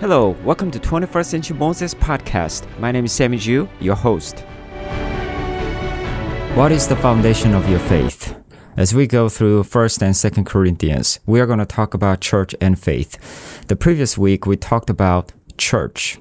Hello, welcome to 21st Century Moses podcast. My name is Sammy Ju, your host. What is the foundation of your faith? As we go through 1st and 2nd Corinthians, we are going to talk about church and faith. The previous week we talked about church.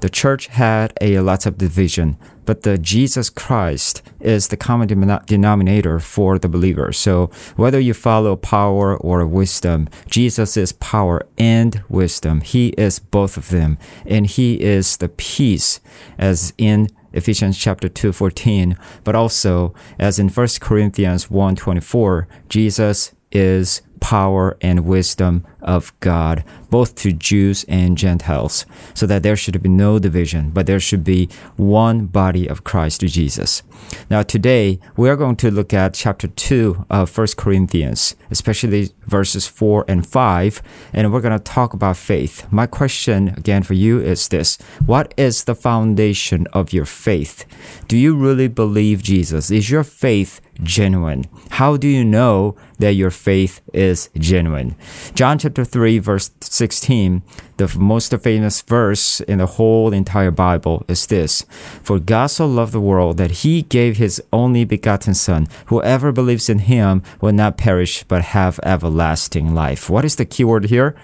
The church had a lot of division, but the Jesus Christ is the common denominator for the believer. So whether you follow power or wisdom, Jesus is power and wisdom. He is both of them, and he is the peace as in Ephesians chapter 2 14, but also as in 1 Corinthians 1 24, Jesus is power and wisdom of God, both to Jews and Gentiles, so that there should be no division, but there should be one body of Christ Jesus. Now, today we are going to look at chapter 2 of 1 Corinthians, especially verses 4 and 5, and we're going to talk about faith. My question again for you is this What is the foundation of your faith? Do you really believe Jesus? Is your faith genuine? How do you know that your faith is genuine? John chapter 3, verse 16, the most famous verse in the whole entire Bible is this For God so loved the world that he gave his only begotten Son. Whoever believes in him will not perish but have everlasting life. What is the keyword here?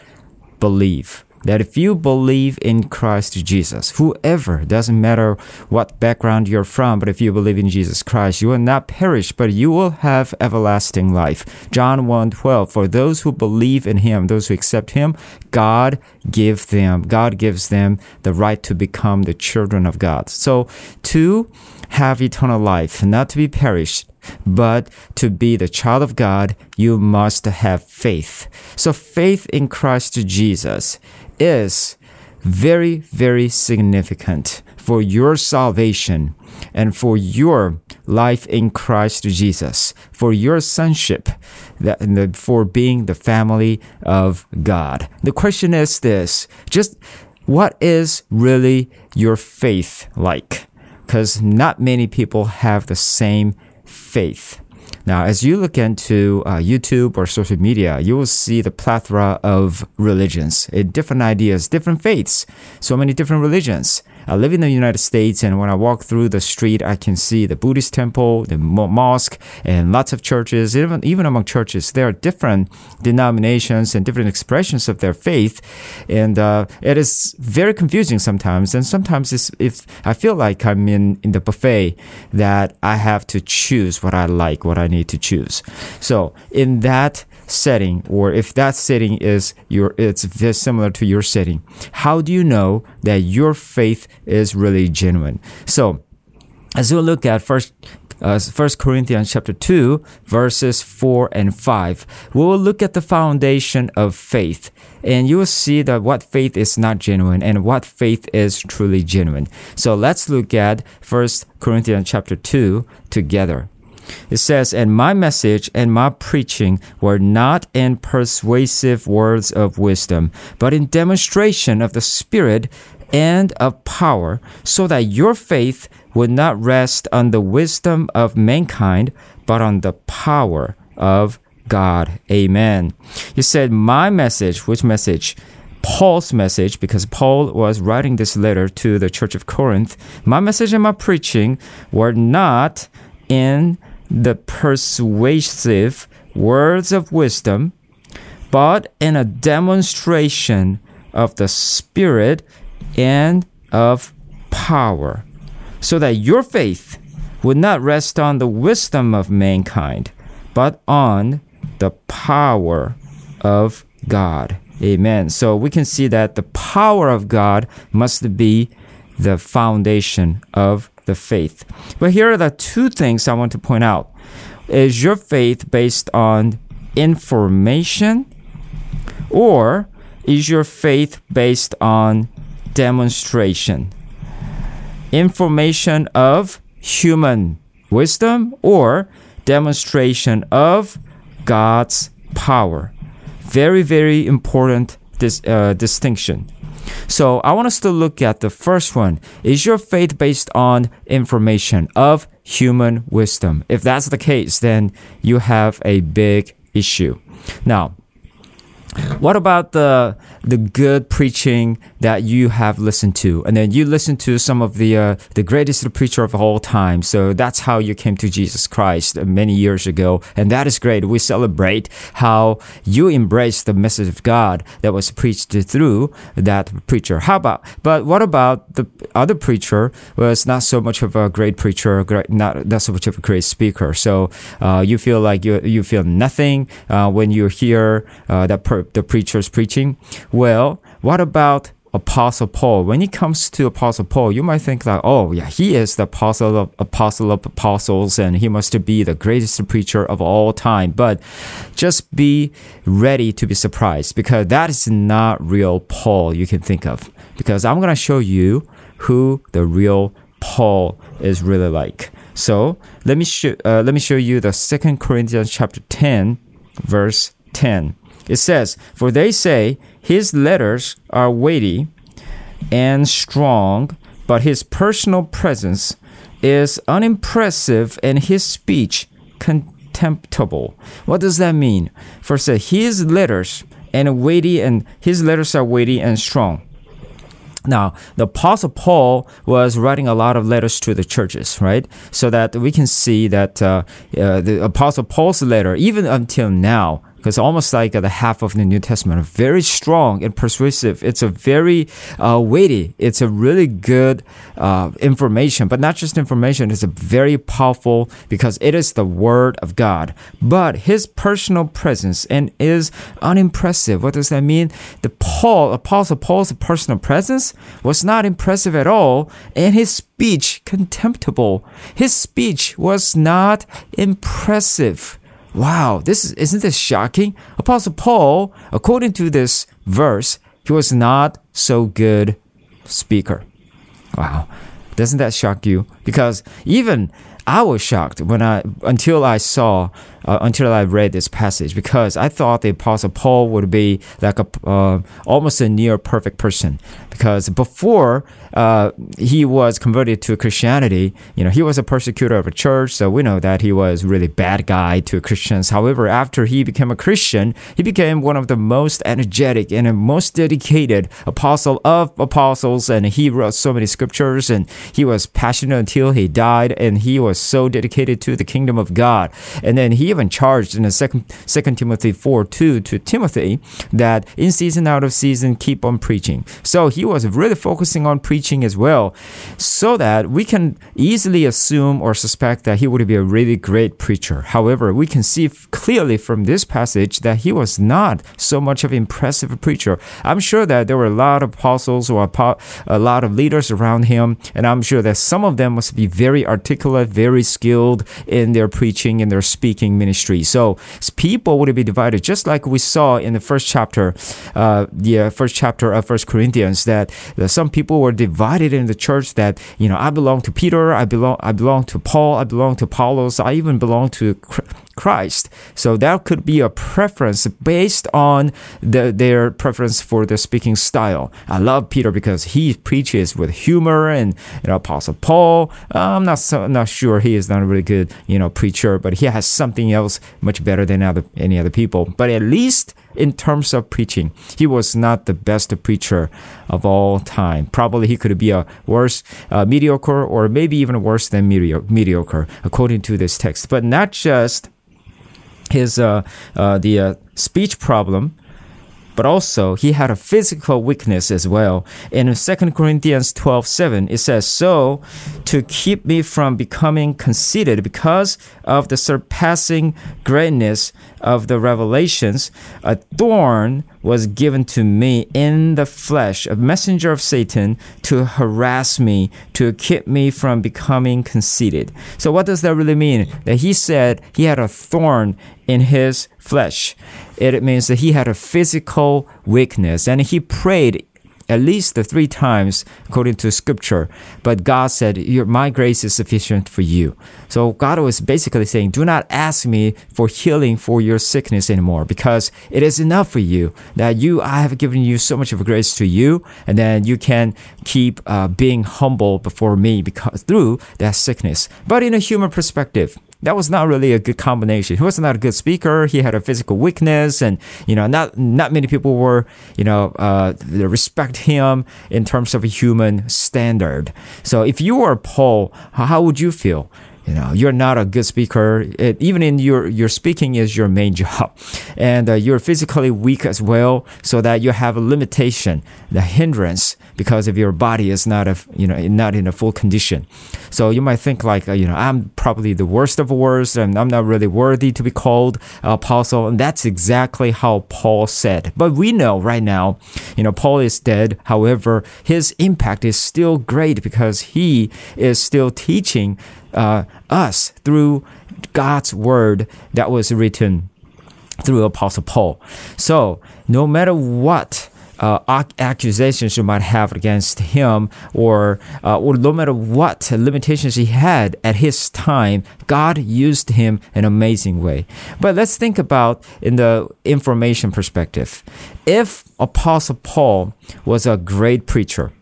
Believe that if you believe in Christ Jesus, whoever, doesn't matter what background you're from, but if you believe in Jesus Christ, you will not perish, but you will have everlasting life. John 1 12, for those who believe in him, those who accept him, God give them, God gives them the right to become the children of God. So to have eternal life, not to be perished, but to be the child of God, you must have faith. So faith in Christ Jesus is very, very significant for your salvation and for your life in Christ Jesus, for your sonship, that, for being the family of God. The question is this just what is really your faith like? Because not many people have the same faith. Now, as you look into uh, YouTube or social media, you will see the plethora of religions, uh, different ideas, different faiths, so many different religions. I live in the United States, and when I walk through the street, I can see the Buddhist temple, the mosque, and lots of churches. Even even among churches, there are different denominations and different expressions of their faith, and uh, it is very confusing sometimes. And sometimes, if I feel like I'm in in the buffet, that I have to choose what I like, what I need to choose. So in that setting or if that setting is your it's very similar to your setting how do you know that your faith is really genuine? So as we look at first uh, 1 Corinthians chapter 2 verses 4 and 5 we will look at the foundation of faith and you will see that what faith is not genuine and what faith is truly genuine. So let's look at 1 Corinthians chapter 2 together it says, And my message and my preaching were not in persuasive words of wisdom, but in demonstration of the Spirit and of power, so that your faith would not rest on the wisdom of mankind, but on the power of God. Amen. He said, My message, which message? Paul's message, because Paul was writing this letter to the church of Corinth, my message and my preaching were not in the persuasive words of wisdom, but in a demonstration of the Spirit and of power, so that your faith would not rest on the wisdom of mankind, but on the power of God. Amen. So we can see that the power of God must be the foundation of the faith. But here are the two things I want to point out. Is your faith based on information or is your faith based on demonstration? Information of human wisdom or demonstration of God's power. Very, very important this, uh, distinction. So I want us to look at the first one. Is your faith based on information of human wisdom? If that's the case, then you have a big issue. Now, what about the the good preaching that you have listened to. And then you listen to some of the uh, the greatest preacher of all time. So that's how you came to jesus christ many years ago. And that is great. We celebrate how you embrace the message of god that was preached through that preacher. How about but what about the other preacher? Was not so much of a great preacher great, not, not so much of a great speaker. So uh, you feel like you, you feel nothing uh, when you hear uh, that per- the preacher's preaching. Well, what about Apostle Paul. When it comes to Apostle Paul, you might think that, oh, yeah, he is the apostle of apostle of apostles, and he must be the greatest preacher of all time. But just be ready to be surprised because that is not real Paul you can think of. Because I'm gonna show you who the real Paul is really like. So let me show uh, let me show you the Second Corinthians chapter ten, verse ten. It says, For they say his letters are weighty and strong, but his personal presence is unimpressive and his speech contemptible. What does that mean? First, his letters and weighty and his letters are weighty and strong. Now, the Apostle Paul was writing a lot of letters to the churches, right? So that we can see that uh, uh, the Apostle Paul's letter, even until now, because almost like the half of the New Testament, very strong and persuasive. It's a very uh, weighty. It's a really good uh, information, but not just information. It's a very powerful because it is the Word of God. But His personal presence and is unimpressive. What does that mean? The Paul, Apostle Paul's personal presence was not impressive at all, and his speech contemptible. His speech was not impressive. Wow, this is, isn't this shocking? Apostle Paul, according to this verse, he was not so good speaker. Wow. Doesn't that shock you? Because even I was shocked when I until I saw uh, until I read this passage because I thought the apostle Paul would be like a uh, almost a near perfect person because before uh, he was converted to Christianity, you know, he was a persecutor of a church, so we know that he was really bad guy to Christians. However, after he became a Christian, he became one of the most energetic and most dedicated apostle of apostles, and he wrote so many scriptures, and he was passionate until he died, and he was so dedicated to the kingdom of God. And then he even charged in the second Second Timothy four two to Timothy that in season out of season keep on preaching. So he was really focusing on preaching as well, so that we can easily assume or suspect that he would be a really great preacher. However, we can see clearly from this passage that he was not so much of an impressive preacher. I'm sure that there were a lot of apostles or a lot of leaders around him, and I'm sure that some of them must be very articulate, very skilled in their preaching and their speaking ministry. So people would be divided, just like we saw in the first chapter, uh, the uh, first chapter of First Corinthians, that, some people were divided in the church. That you know, I belong to Peter, I belong, I belong to Paul, I belong to Apollos, I even belong to Christ. So that could be a preference based on the, their preference for the speaking style. I love Peter because he preaches with humor, and you know, Apostle Paul. I'm not so, not sure he is not a really good you know preacher, but he has something else much better than other any other people. But at least in terms of preaching, he was not the best preacher of all time. Probably he could be a worse, uh, mediocre, or maybe even worse than mediocre, according to this text. But not just his uh, uh, the uh, speech problem, but also he had a physical weakness as well. In 2 Corinthians 12 7, it says, So to keep me from becoming conceited because of the surpassing greatness of the revelations, a thorn was given to me in the flesh, a messenger of Satan to harass me, to keep me from becoming conceited. So, what does that really mean? That he said he had a thorn in his flesh. It means that he had a physical weakness and he prayed at least three times according to scripture. But God said, My grace is sufficient for you. So God was basically saying, Do not ask me for healing for your sickness anymore because it is enough for you that you, I have given you so much of grace to you, and then you can keep uh, being humble before me because through that sickness. But in a human perspective, that was not really a good combination. He was not a good speaker. He had a physical weakness, and you know, not not many people were you know uh, respect him in terms of a human standard. So if you were Paul, how would you feel? You know you're not a good speaker. It, even in your your speaking is your main job. And uh, you're physically weak as well so that you have a limitation the hindrance because if your body is not a you know not in a full condition. So you might think like uh, you know i'm probably the worst of worst and i'm not really worthy to be called apostle. And that's exactly how paul said. But we know right now you know paul is dead. However his impact is still great because he is still teaching uh, us through God's word that was written through Apostle Paul. So, no matter what uh, accusations you might have against him, or uh, or no matter what limitations he had at his time, God used him in an amazing way. But let's think about in the information perspective. If Apostle Paul was a great preacher,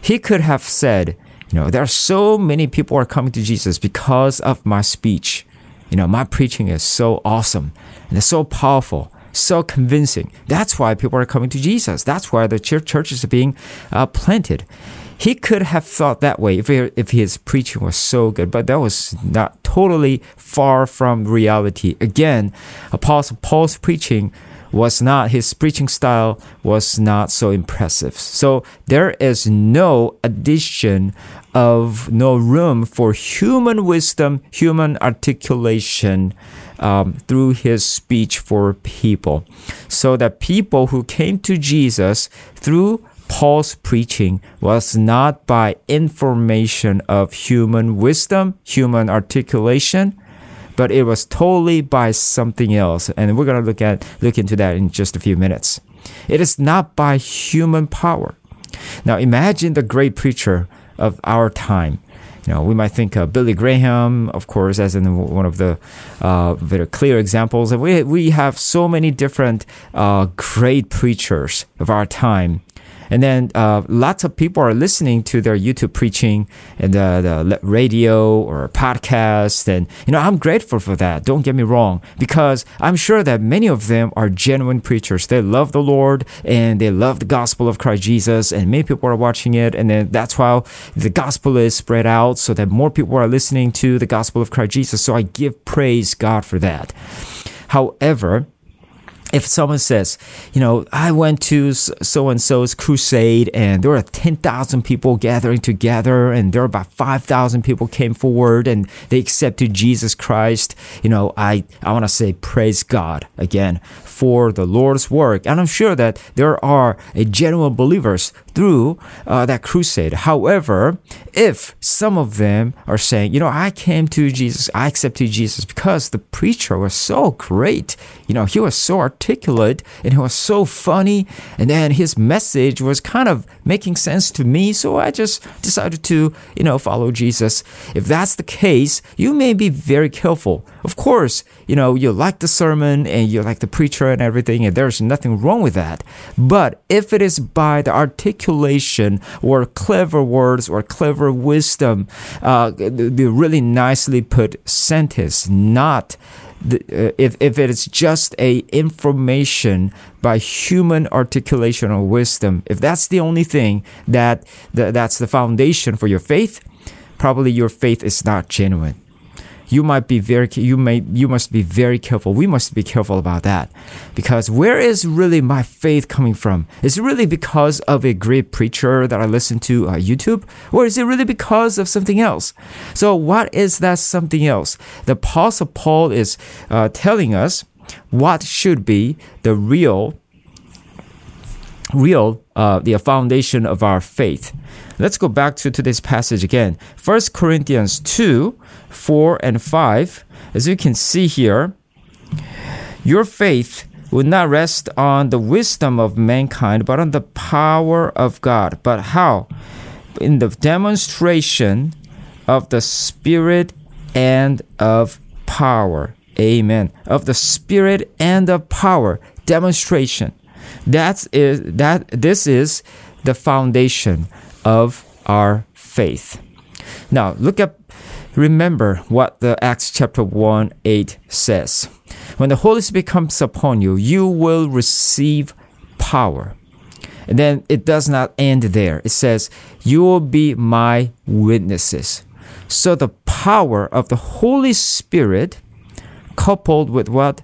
he could have said, you know, there are so many people are coming to Jesus because of my speech. You know, my preaching is so awesome and it's so powerful, so convincing. That's why people are coming to Jesus. That's why the church churches are being uh, planted. He could have thought that way if, he, if his preaching was so good, but that was not totally far from reality. Again, Apostle Paul's preaching was not his preaching style was not so impressive. So there is no addition of no room for human wisdom, human articulation um, through his speech for people. So that people who came to Jesus through Paul's preaching was not by information of human wisdom, human articulation, but it was totally by something else. And we're going to look at look into that in just a few minutes. It is not by human power. Now imagine the great preacher of our time. You know, we might think of Billy Graham, of course, as in one of the uh, very clear examples. And we we have so many different uh, great preachers of our time and then uh, lots of people are listening to their YouTube preaching and the, the radio or podcast. And, you know, I'm grateful for that. Don't get me wrong, because I'm sure that many of them are genuine preachers. They love the Lord and they love the gospel of Christ Jesus. And many people are watching it. And then that's why the gospel is spread out so that more people are listening to the gospel of Christ Jesus. So I give praise God for that. However, if someone says, you know, I went to so and so's crusade and there were 10,000 people gathering together and there were about 5,000 people came forward and they accepted Jesus Christ, you know, I, I want to say praise God again for the Lord's work. And I'm sure that there are a genuine believers through uh, that crusade. However, if some of them are saying, you know, I came to Jesus, I accepted Jesus because the preacher was so great, you know, he was so articulate and he was so funny, and then his message was kind of making sense to me, so I just decided to, you know, follow Jesus. If that's the case, you may be very careful. Of course, you know, you like the sermon and you like the preacher and everything, and there's nothing wrong with that. But if it is by the articulation or clever words or clever wisdom, uh, the really nicely put sentence, not the, uh, if, if it is just a information by human articulation or wisdom, if that's the only thing that, that that's the foundation for your faith, probably your faith is not genuine you might be very you may you must be very careful. We must be careful about that. Because where is really my faith coming from? Is it really because of a great preacher that i listen to on youtube? Or is it really because of something else? So what is that something else? The apostle paul is uh, telling us what should be the real real uh, the foundation of our faith. Let's go back to today's passage again. 1 corinthians 2 4 and 5 as you can see here your faith would not rest on the wisdom of mankind but on the power of god. But how? In the demonstration of the spirit and of power. Amen. Of the spirit and of power. Demonstration that's is that this is the foundation of our faith. Now look at remember what the Acts chapter 1 8 says. When the Holy Spirit comes upon you, you will receive power. And then it does not end there. It says, You will be my witnesses. So the power of the Holy Spirit coupled with what?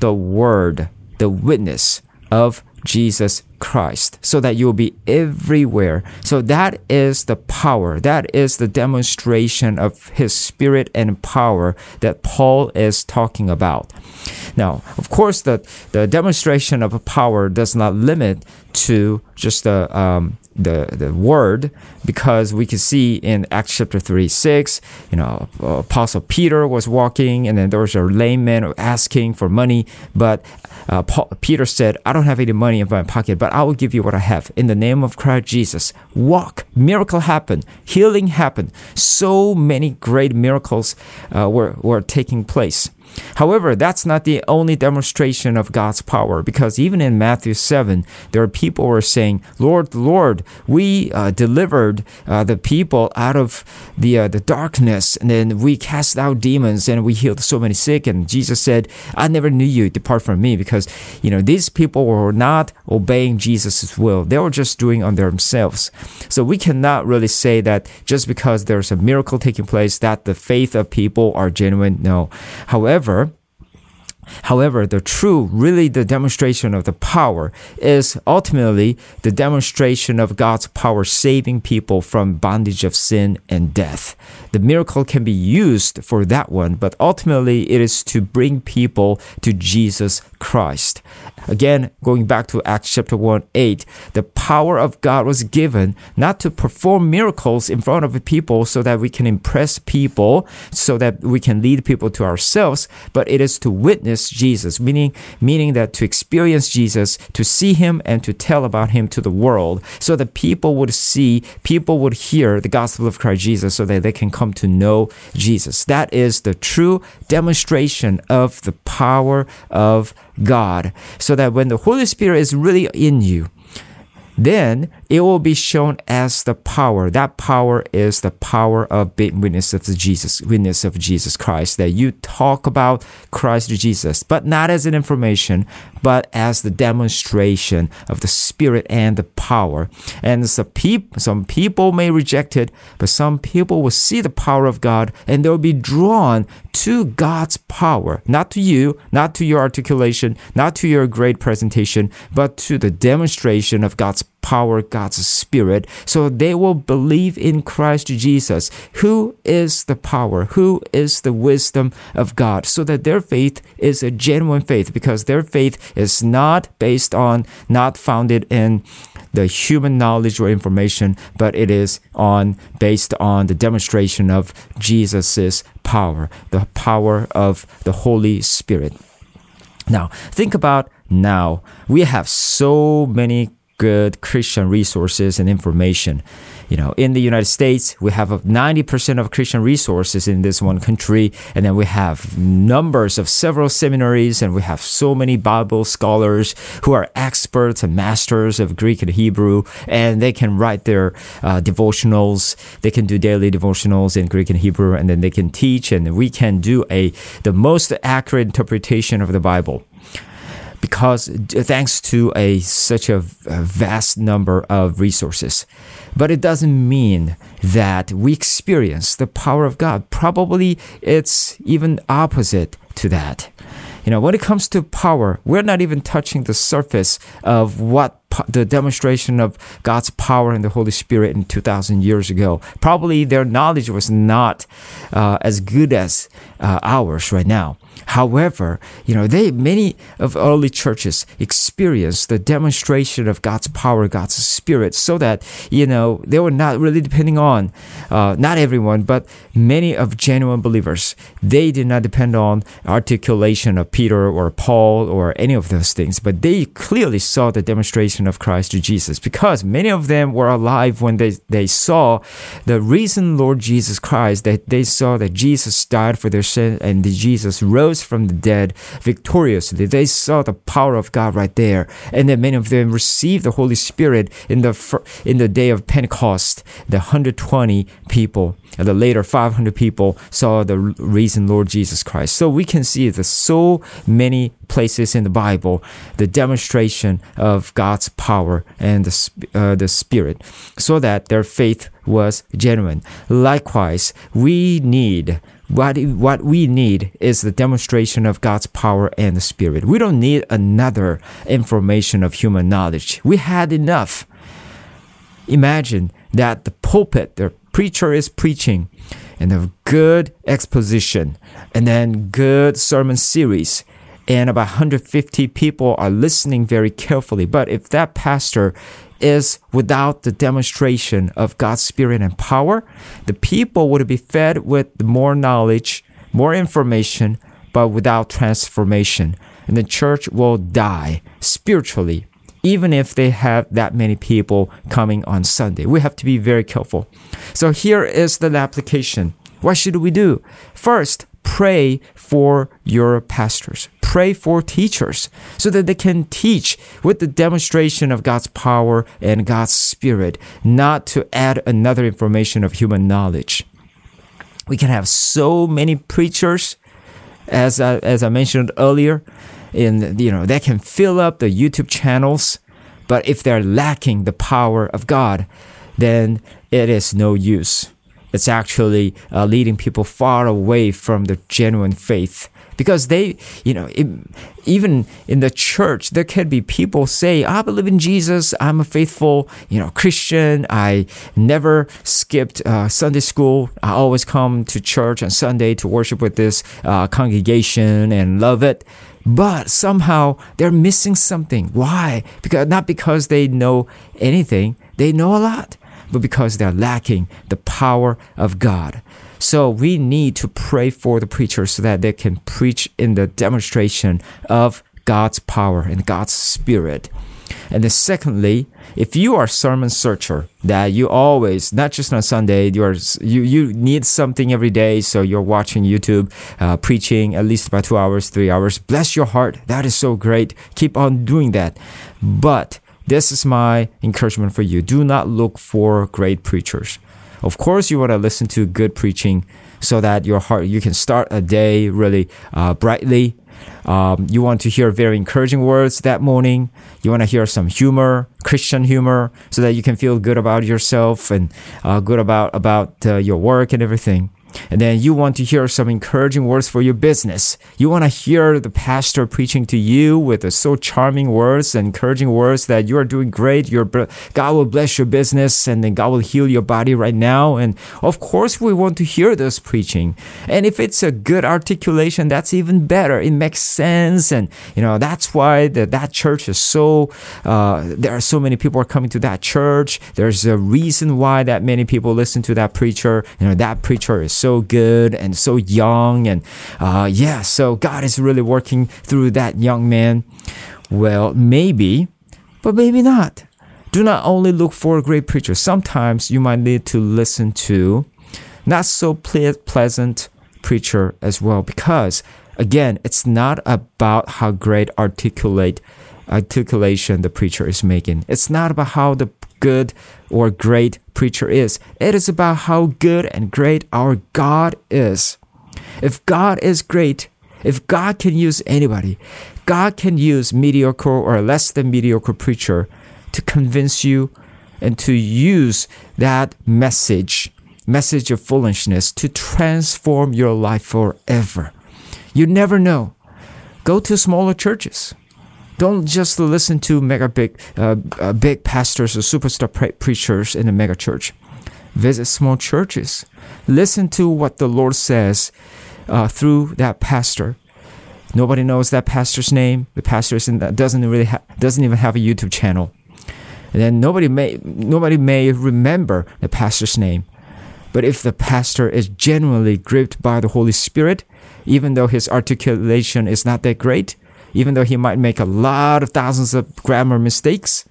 The Word, the witness of Jesus Christ, so that you'll be everywhere. So that is the power, that is the demonstration of His Spirit and power that Paul is talking about. Now, of course, the, the demonstration of power does not limit to just the um, the the word because we can see in Acts chapter 3 6 you know apostle Peter was walking and then there was a lame man asking for money but uh, Paul, Peter said I don't have any money in my pocket but I will give you what I have. In the name of Christ Jesus walk. Miracle happened. Healing happened. So many great miracles uh, were were taking place However, that's not the only demonstration of God's power because even in Matthew 7, there are people who are saying, Lord, Lord, we uh, delivered uh, the people out of the, uh, the darkness and then we cast out demons and we healed so many sick. And Jesus said, I never knew you, depart from me because, you know, these people were not obeying Jesus' will. They were just doing on themselves. So we cannot really say that just because there's a miracle taking place that the faith of people are genuine. No. However, However, However, the true, really the demonstration of the power is ultimately the demonstration of God's power saving people from bondage of sin and death. The miracle can be used for that one, but ultimately it is to bring people to Jesus Christ. Again, going back to Acts chapter 1 8, the power of God was given not to perform miracles in front of people so that we can impress people, so that we can lead people to ourselves, but it is to witness Jesus, meaning, meaning that to experience Jesus, to see him and to tell about him to the world, so that people would see, people would hear the gospel of Christ Jesus so that they can come to know Jesus. That is the true demonstration of the power of God. So that when the Holy Spirit is really in you, then it will be shown as the power. That power is the power of being witness of Jesus, witness of Jesus Christ. That you talk about Christ Jesus, but not as an information, but as the demonstration of the Spirit and the power. And some, peop- some people may reject it, but some people will see the power of God and they'll be drawn to God's power, not to you, not to your articulation, not to your great presentation, but to the demonstration of God's power, God's Spirit. So they will believe in Christ Jesus, who is the power, who is the wisdom of God, so that their faith is a genuine faith because their faith is not based on, not founded in the human knowledge or information, but it is on based on the demonstration of Jesus's power, the power of the Holy Spirit. Now, think about now. We have so many good Christian resources and information. You know, in the United States, we have 90% of Christian resources in this one country, and then we have numbers of several seminaries, and we have so many Bible scholars who are experts and masters of Greek and Hebrew, and they can write their uh, devotionals. They can do daily devotionals in Greek and Hebrew, and then they can teach, and we can do a the most accurate interpretation of the Bible because thanks to a such a, a vast number of resources. But it doesn't mean that we experience the power of God. Probably it's even opposite to that. You know, when it comes to power, we're not even touching the surface of what the demonstration of God's power and the Holy Spirit in 2,000 years ago. Probably their knowledge was not uh, as good as uh, ours right now. However, you know, they many of early churches experienced the demonstration of God's power, God's spirit, so that you know they were not really depending on, uh, not everyone, but many of genuine believers. They did not depend on articulation of Peter or Paul or any of those things, but they clearly saw the demonstration of Christ to Jesus because many of them were alive when they, they saw the risen Lord Jesus Christ that they saw that Jesus died for their sin and that Jesus rose rose from the dead victoriously. They saw the power of God right there. And then many of them received the Holy Spirit in the, in the day of Pentecost. The 120 people, and the later 500 people saw the risen Lord Jesus Christ. So we can see there's so many places in the Bible the demonstration of God's power and the, uh, the Spirit so that their faith was genuine. Likewise, we need what, what we need is the demonstration of God's power and the Spirit. We don't need another information of human knowledge. We had enough. Imagine that the pulpit, the preacher is preaching, and a good exposition, and then good sermon series, and about 150 people are listening very carefully. But if that pastor is without the demonstration of God's Spirit and power, the people would be fed with more knowledge, more information, but without transformation. And the church will die spiritually, even if they have that many people coming on Sunday. We have to be very careful. So here is the application. What should we do? First, pray for your pastors. Pray for teachers so that they can teach with the demonstration of God's power and God's spirit, not to add another information of human knowledge. We can have so many preachers, as I, as I mentioned earlier, in you know they can fill up the YouTube channels, but if they're lacking the power of God, then it is no use it's actually uh, leading people far away from the genuine faith because they you know it, even in the church there can be people say i believe in jesus. I'm a faithful you know christian. I never skipped uh, sunday school. I always come to church on sunday to worship with this uh, congregation and love it. But somehow they're missing something. Why? Because not because they know anything. They know a lot but because they're lacking the power of God. So we need to pray for the preachers so that they can preach in the demonstration of God's power and God's spirit. And then secondly, if you are sermon searcher, that you always, not just on Sunday, you are you you need something every day, so you're watching YouTube, uh, preaching at least about two hours, three hours. Bless your heart, that is so great. Keep on doing that. But this is my encouragement for you. Do not look for great preachers. Of course, you want to listen to good preaching so that your heart you can start a day really uh, brightly. Um, you want to hear very encouraging words that morning. You want to hear some humor, Christian humor, so that you can feel good about yourself and uh, good about about uh, your work and everything. And then you want to hear some encouraging words for your business. You want to hear the pastor preaching to you with the so charming words and encouraging words that you are doing great. Your God will bless your business and then God will heal your body right now. And of course, we want to hear this preaching. And if it's a good articulation, that's even better. It makes sense. And, you know, that's why the, that church is so, uh, there are so many people are coming to that church. There's a reason why that many people listen to that preacher. You know, that preacher is so good and so young. And uh, yeah, so God is really working through that young man. Well, maybe, but maybe not. Do not only look for a great preacher. Sometimes you might need to listen to not so ple- pleasant preacher as well because again it's not about how great articulate articulation the preacher is making it's not about how the good or great preacher is. It is about how good and great our God is. If God is great, if God can use anybody, God can use mediocre or less than mediocre preacher to convince you and to use that message, message of foolishness, to transform your life forever. You never know. Go to smaller churches. Don't just listen to mega big, uh, uh, big pastors or superstar pre- preachers in the mega church. Visit small churches. Listen to what the Lord says uh, through that pastor. Nobody knows that pastor's name. The pastor doesn't really ha- doesn't even have a YouTube channel, and then nobody may nobody may remember the pastor's name. But if the pastor is genuinely gripped by the Holy Spirit, even though his articulation is not that great, even though he might make a lot of thousands of grammar mistakes,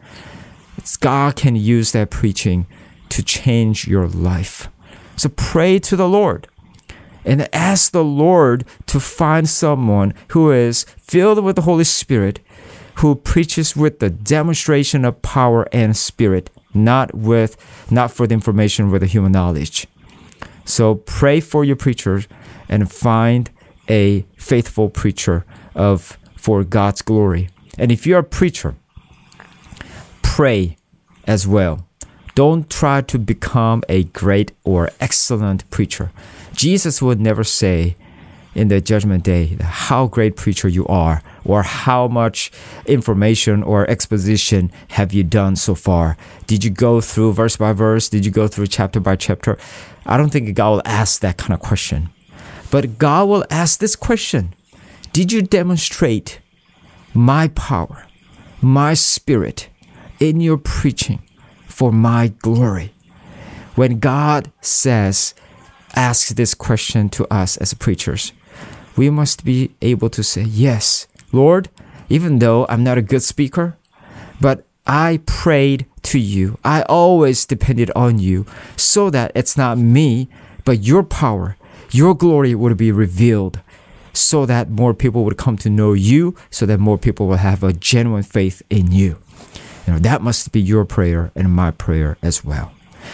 God can use that preaching to change your life. So pray to the Lord and ask the Lord to find someone who is filled with the Holy Spirit, who preaches with the demonstration of power and spirit, not with not for the information with the human knowledge. So pray for your preachers and find a faithful preacher of for God's glory. And if you're a preacher, pray as well. Don't try to become a great or excellent preacher. Jesus would never say in the judgment day how great preacher you are or how much information or exposition have you done so far. Did you go through verse by verse? Did you go through chapter by chapter? I don't think God will ask that kind of question. But God will ask this question Did you demonstrate my power, my spirit in your preaching for my glory? When God says, asks this question to us as preachers, we must be able to say, Yes, Lord, even though I'm not a good speaker, but I prayed to you. I always depended on you so that it's not me, but your power, your glory would be revealed so that more people would come to know you, so that more people will have a genuine faith in you. You know, that must be your prayer and my prayer as well.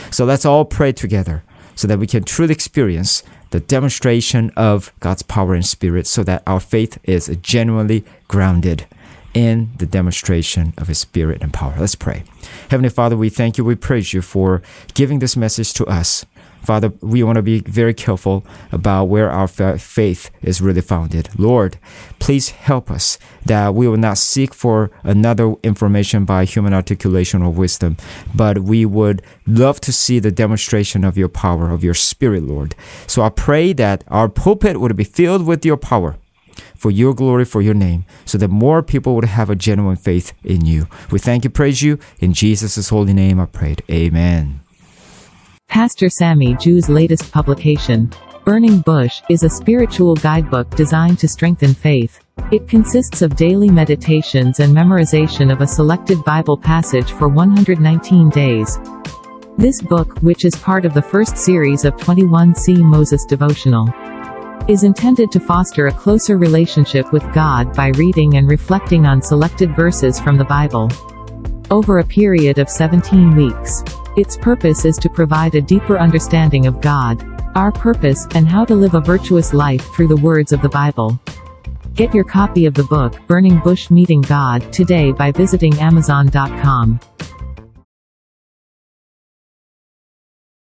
So let's all pray together so that we can truly experience the demonstration of God's power and spirit so that our faith is genuinely grounded in the demonstration of His Spirit and power. Let's pray. Heavenly Father, we thank you, we praise you for giving this message to us. Father, we want to be very careful about where our faith is really founded. Lord, please help us that we will not seek for another information by human articulation or wisdom, but we would love to see the demonstration of your power, of your spirit, Lord. So I pray that our pulpit would be filled with your power for your glory, for your name, so that more people would have a genuine faith in you. We thank you, praise you. In Jesus' holy name I prayed. Amen. Pastor Sammy Ju's latest publication, Burning Bush, is a spiritual guidebook designed to strengthen faith. It consists of daily meditations and memorization of a selected Bible passage for 119 days. This book, which is part of the first series of 21C Moses devotional, is intended to foster a closer relationship with God by reading and reflecting on selected verses from the Bible over a period of 17 weeks. Its purpose is to provide a deeper understanding of God, our purpose, and how to live a virtuous life through the words of the Bible. Get your copy of the book, Burning Bush Meeting God, today by visiting Amazon.com.